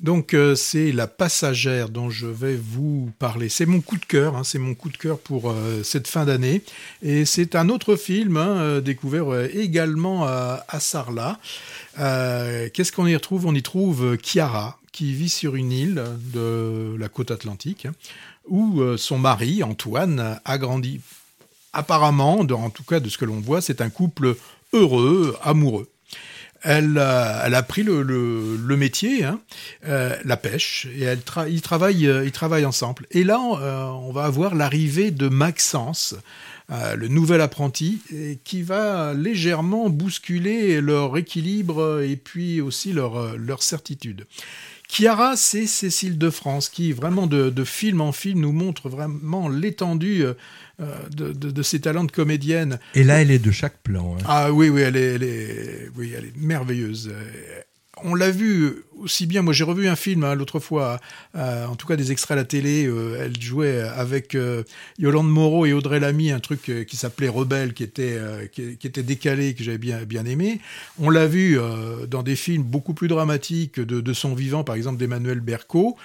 Donc euh, c'est La Passagère dont je vais vous parler. C'est mon coup de cœur, hein, c'est mon coup de cœur pour euh, cette fin d'année. Et c'est un autre film hein, euh, découvert également à, à Sarlat. Qu'est-ce qu'on y retrouve? On y trouve Chiara qui vit sur une île de la côte atlantique où son mari Antoine a grandi. Apparemment, en tout cas de ce que l'on voit, c'est un couple heureux, amoureux. Elle, elle a pris le, métier, hein, euh, la pêche, et elle ils, travaillent, euh, ensemble. Et là, euh, on va avoir l'arrivée de Maxence, le nouvel apprenti, qui va légèrement bousculer leur équilibre et puis aussi leur, leur certitude. Chiara, c'est Cécile de France qui, vraiment de, de, film en film, nous montre vraiment l'étendue euh, de, ses talents de comédienne. Et là, elle est de chaque plan. Hein. Ah oui, oui, elle est, elle est, oui, elle est merveilleuse. Euh, on l'a vu aussi bien. Moi, j'ai revu un film hein, l'autre fois, euh, en tout cas des extraits à la télé. elle jouait avec Yolande Moreau et Audrey Lamy un truc qui s'appelait Rebelle, qui était qui, était décalé, que j'avais bien bien aimé. On l'a vu dans des films beaucoup plus dramatiques de, son vivant, par exemple d'Emmanuel Berco.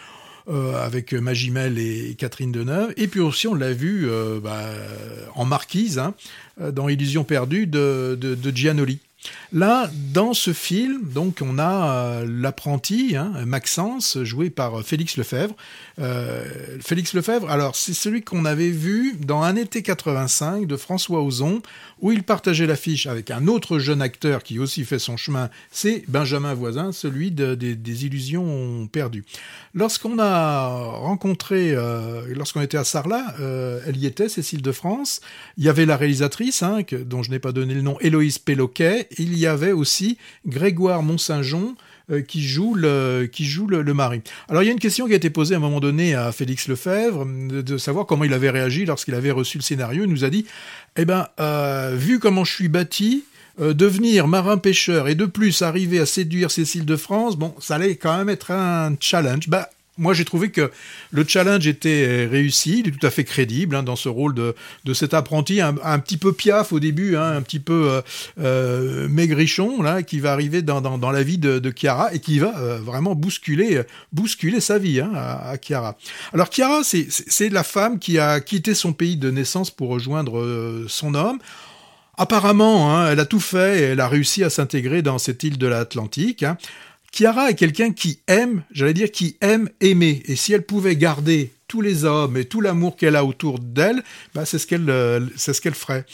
Euh, avec Magimel et Catherine Deneuve. Et puis aussi, on l'a vu euh, bah, en marquise, hein, dans Illusion perdue de, de, Giannoli. Là, dans ce film, donc, on a euh, l'apprenti, hein, Maxence, joué par Félix Lefebvre. Euh, Félix Lefebvre, alors, c'est celui qu'on avait vu dans Un été 85 de François Ozon, où il partageait l'affiche avec un autre jeune acteur qui aussi fait son chemin, c'est Benjamin Voisin, celui des Illusions perdues. Lorsqu'on a rencontré, euh, lorsqu'on était à Sarlat, elle y était, Cécile de France. Il y avait la réalisatrice, hein, dont je n'ai pas donné le nom, Héloïse Péloquet, il y avait aussi Grégoire Mont-Saint-Jean euh, qui joue, le, qui joue le, mari. Alors il y a une question qui a été posée à un moment donné à Félix Lefebvre, de, savoir comment il avait réagi lorsqu'il avait reçu le scénario. Il nous a dit, eh ben, euh, vu comment je suis bâti, euh, devenir marin-pêcheur et de plus arriver à séduire Cécile de France, bon, ça allait quand même être un challenge. Bah, moi, j'ai trouvé que le challenge était réussi, il est tout à fait crédible hein, dans ce rôle de, cet apprenti, un, petit peu piaf au début, hein, un petit peu euh, euh, maigrichon, là, qui va arriver dans, la vie de, Chiara et qui va euh, vraiment bousculer, sa vie hein, à, Chiara. Alors Chiara, c'est la femme qui a quitté son pays de naissance pour rejoindre son homme. Apparemment, elle a tout fait elle a réussi à s'intégrer dans cette île de l'Atlantique. Chiara est quelqu'un qui aime, j'allais dire, qui aime aimer. Et si elle pouvait garder tous les hommes et tout l'amour qu'elle a autour d'elle, bah c'est ce qu'elle, euh, ce qu'elle ferait.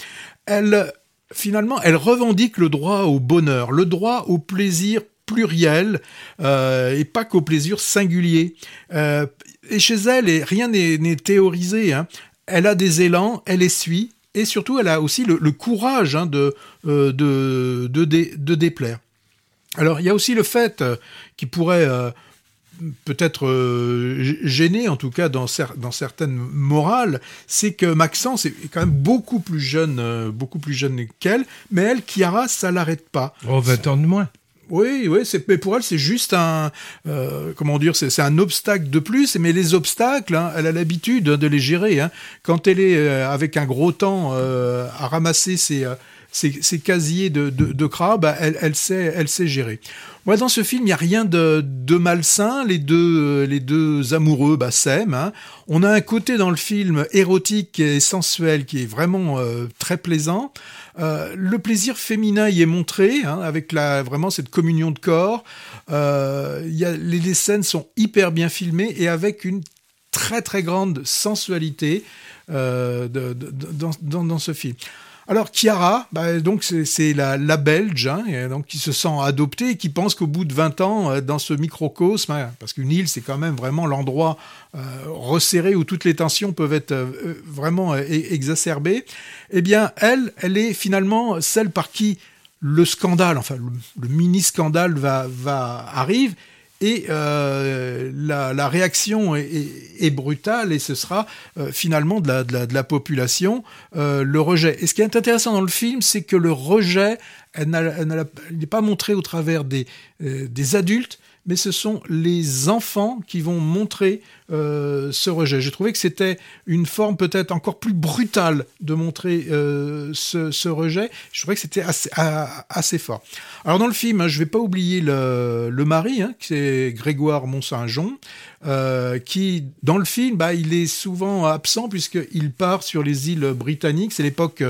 Elle, finalement, elle revendique le droit au bonheur, le droit au plaisir pluriel euh, et pas qu'au plaisir singulier. Euh, et chez elle, rien n'est, théorisé. Hein. Elle a des élans, elle essuie, et surtout, elle a aussi le, courage hein, de déplaire. Alors, il y a aussi le fait euh, qui pourrait euh, peut-être euh, gêner, en tout cas dans, dans certaines morales, c'est que Maxence est quand même beaucoup plus jeune, beaucoup plus jeune qu'elle, mais elle, Chiara, ça l'arrête pas. Oh, 20 ans de moins. Oui, oui, mais pour elle, c'est juste un, comment dire, c'est un obstacle de plus. Mais les obstacles, hein, elle a l'habitude de les gérer. Hein. Quand elle est avec un gros temps à ramasser ses, ces, casiers de, de, bah, elle, elle, sait, gérer. Moi, dans ce film, il n'y a rien de, malsain. Les deux, deux amoureux bah, s'aiment. Hein. On a un côté dans le film érotique et sensuel qui est vraiment euh, très plaisant. Euh, le plaisir féminin y est montré, hein, avec vraiment cette communion de corps. Euh, les, scènes sont hyper bien filmées et avec une très très grande sensualité euh, dans, ce film. Alors Chiara, bah, donc c'est la, Belge, hein, qui se sent adoptée et qui pense qu'au bout de 20 ans, euh, dans ce microcosme, hein, parce qu'une île c'est quand même vraiment l'endroit euh, resserré où toutes les tensions peuvent être euh, vraiment exacerbées, eh bien elle, elle est finalement celle par qui le scandale, enfin le, mini scandale va, va arrive et euh, la, réaction est, brutale et ce sera euh, finalement de la, population euh, le rejet. Et ce qui est intéressant dans le film, c'est que le rejet, n'est pas montré au travers des adultes, mais ce sont les enfants qui vont montrer euh, ce rejet. J'ai trouvé que c'était une forme peut-être encore plus brutale de montrer euh, ce, rejet. Je trouvais que c'était assez, fort. Alors dans le film, hein, je ne vais pas oublier le, le mari, hein, qui est Grégoire Mont-Saint-Jean, euh, qui dans le film, bah, il est souvent absent puisqu'il part sur les îles britanniques. C'est l'époque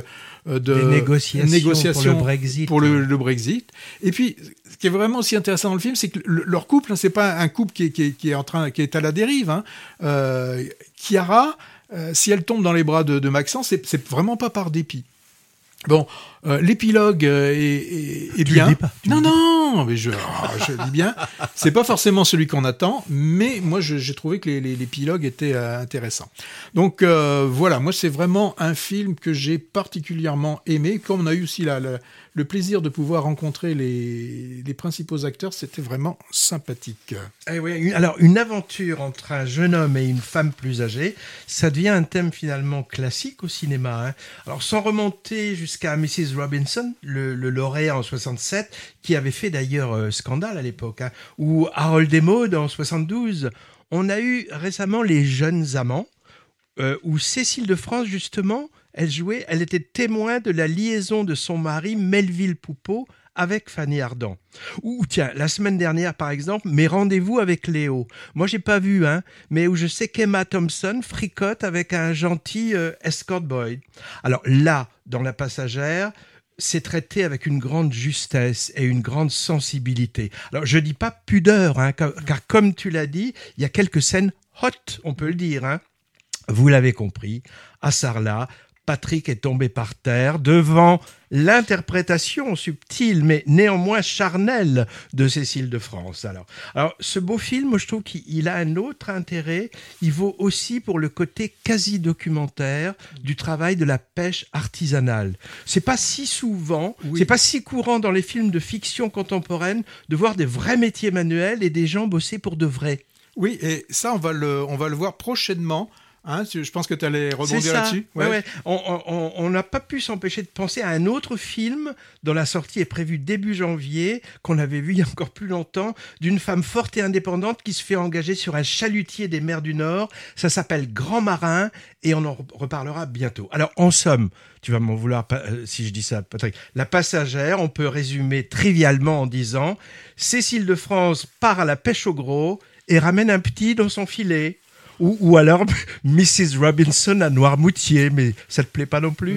de Des négociations, pour le Brexit. Pour le, Brexit. Et puis, ce qui est vraiment aussi intéressant dans le film, c'est que leur couple, hein, c'est pas un couple qui est, qui, est, en train, qui est à la dérive. Hein. Euh, Chiara, euh, si elle tombe dans les bras de, de Maxence, c'est vraiment pas par dépit. Bon, euh, l'épilogue euh, est, bien. pas, non, non, mais je, oh, je dis bien. C'est pas forcément celui qu'on attend, mais moi j'ai trouvé que l'épilogue était intéressant. Donc voilà, moi c'est vraiment un film que j'ai particulièrement aimé. Comme on a eu aussi la, le plaisir de pouvoir rencontrer les, principaux acteurs, c'était vraiment sympathique. Eh oui, alors, une aventure entre un jeune homme et une femme plus âgée, ça devient un thème finalement classique au cinéma. Hein. Alors, sans remonter jusqu'à Mrs. Robinson, le, lauréat en 67, qui avait fait d'ailleurs euh, scandale à l'époque, hein, ou Harold Desmaudes en 72, on a eu récemment Les Jeunes Amants, euh, où Cécile de France, justement, elle jouait, elle était témoin de la liaison de son mari Melville Poupeau avec Fanny Ardant. Ou tiens, la semaine dernière par exemple, mes rendez-vous avec Léo. Moi j'ai pas vu, hein, mais où je sais qu'Emma Thompson fricote avec un gentil euh, escort boy. Alors là, dans La Passagère, c'est traité avec une grande justesse et une grande sensibilité. Alors je dis pas pudeur, hein, car, comme tu l'as dit, il y a quelques scènes hot, on peut le dire. Hein. Vous l'avez compris, à Sarlat, Patrick est tombé par terre devant l'interprétation subtile mais néanmoins charnelle de Cécile de France. Alors, alors ce beau film, je trouve qu'il a un autre intérêt. Il vaut aussi pour le côté quasi documentaire du travail de la pêche artisanale. C'est pas si souvent, c'est pas si courant dans les films de fiction contemporaine de voir des vrais métiers manuels et des gens bosser pour de vrai. Oui, et ça, on va le, on va le voir prochainement Hein, je pense que tu allais rebondir là-dessus. Ouais. On n'a pas pu s'empêcher de penser à un autre film dont la sortie est prévue début janvier, qu'on avait vu il y a encore plus longtemps, d'une femme forte et indépendante qui se fait engager sur un chalutier des mers du Nord. Ça s'appelle Grand Marin et on en reparlera bientôt. Alors, en somme, tu vas m'en vouloir euh, si je dis ça, Patrick. La passagère, on peut résumer trivialement en disant Cécile de France part à la pêche au gros et ramène un petit dans son filet. Ou, alors Mrs. Robinson à Noirmoutier, mais ça te plaît pas non plus?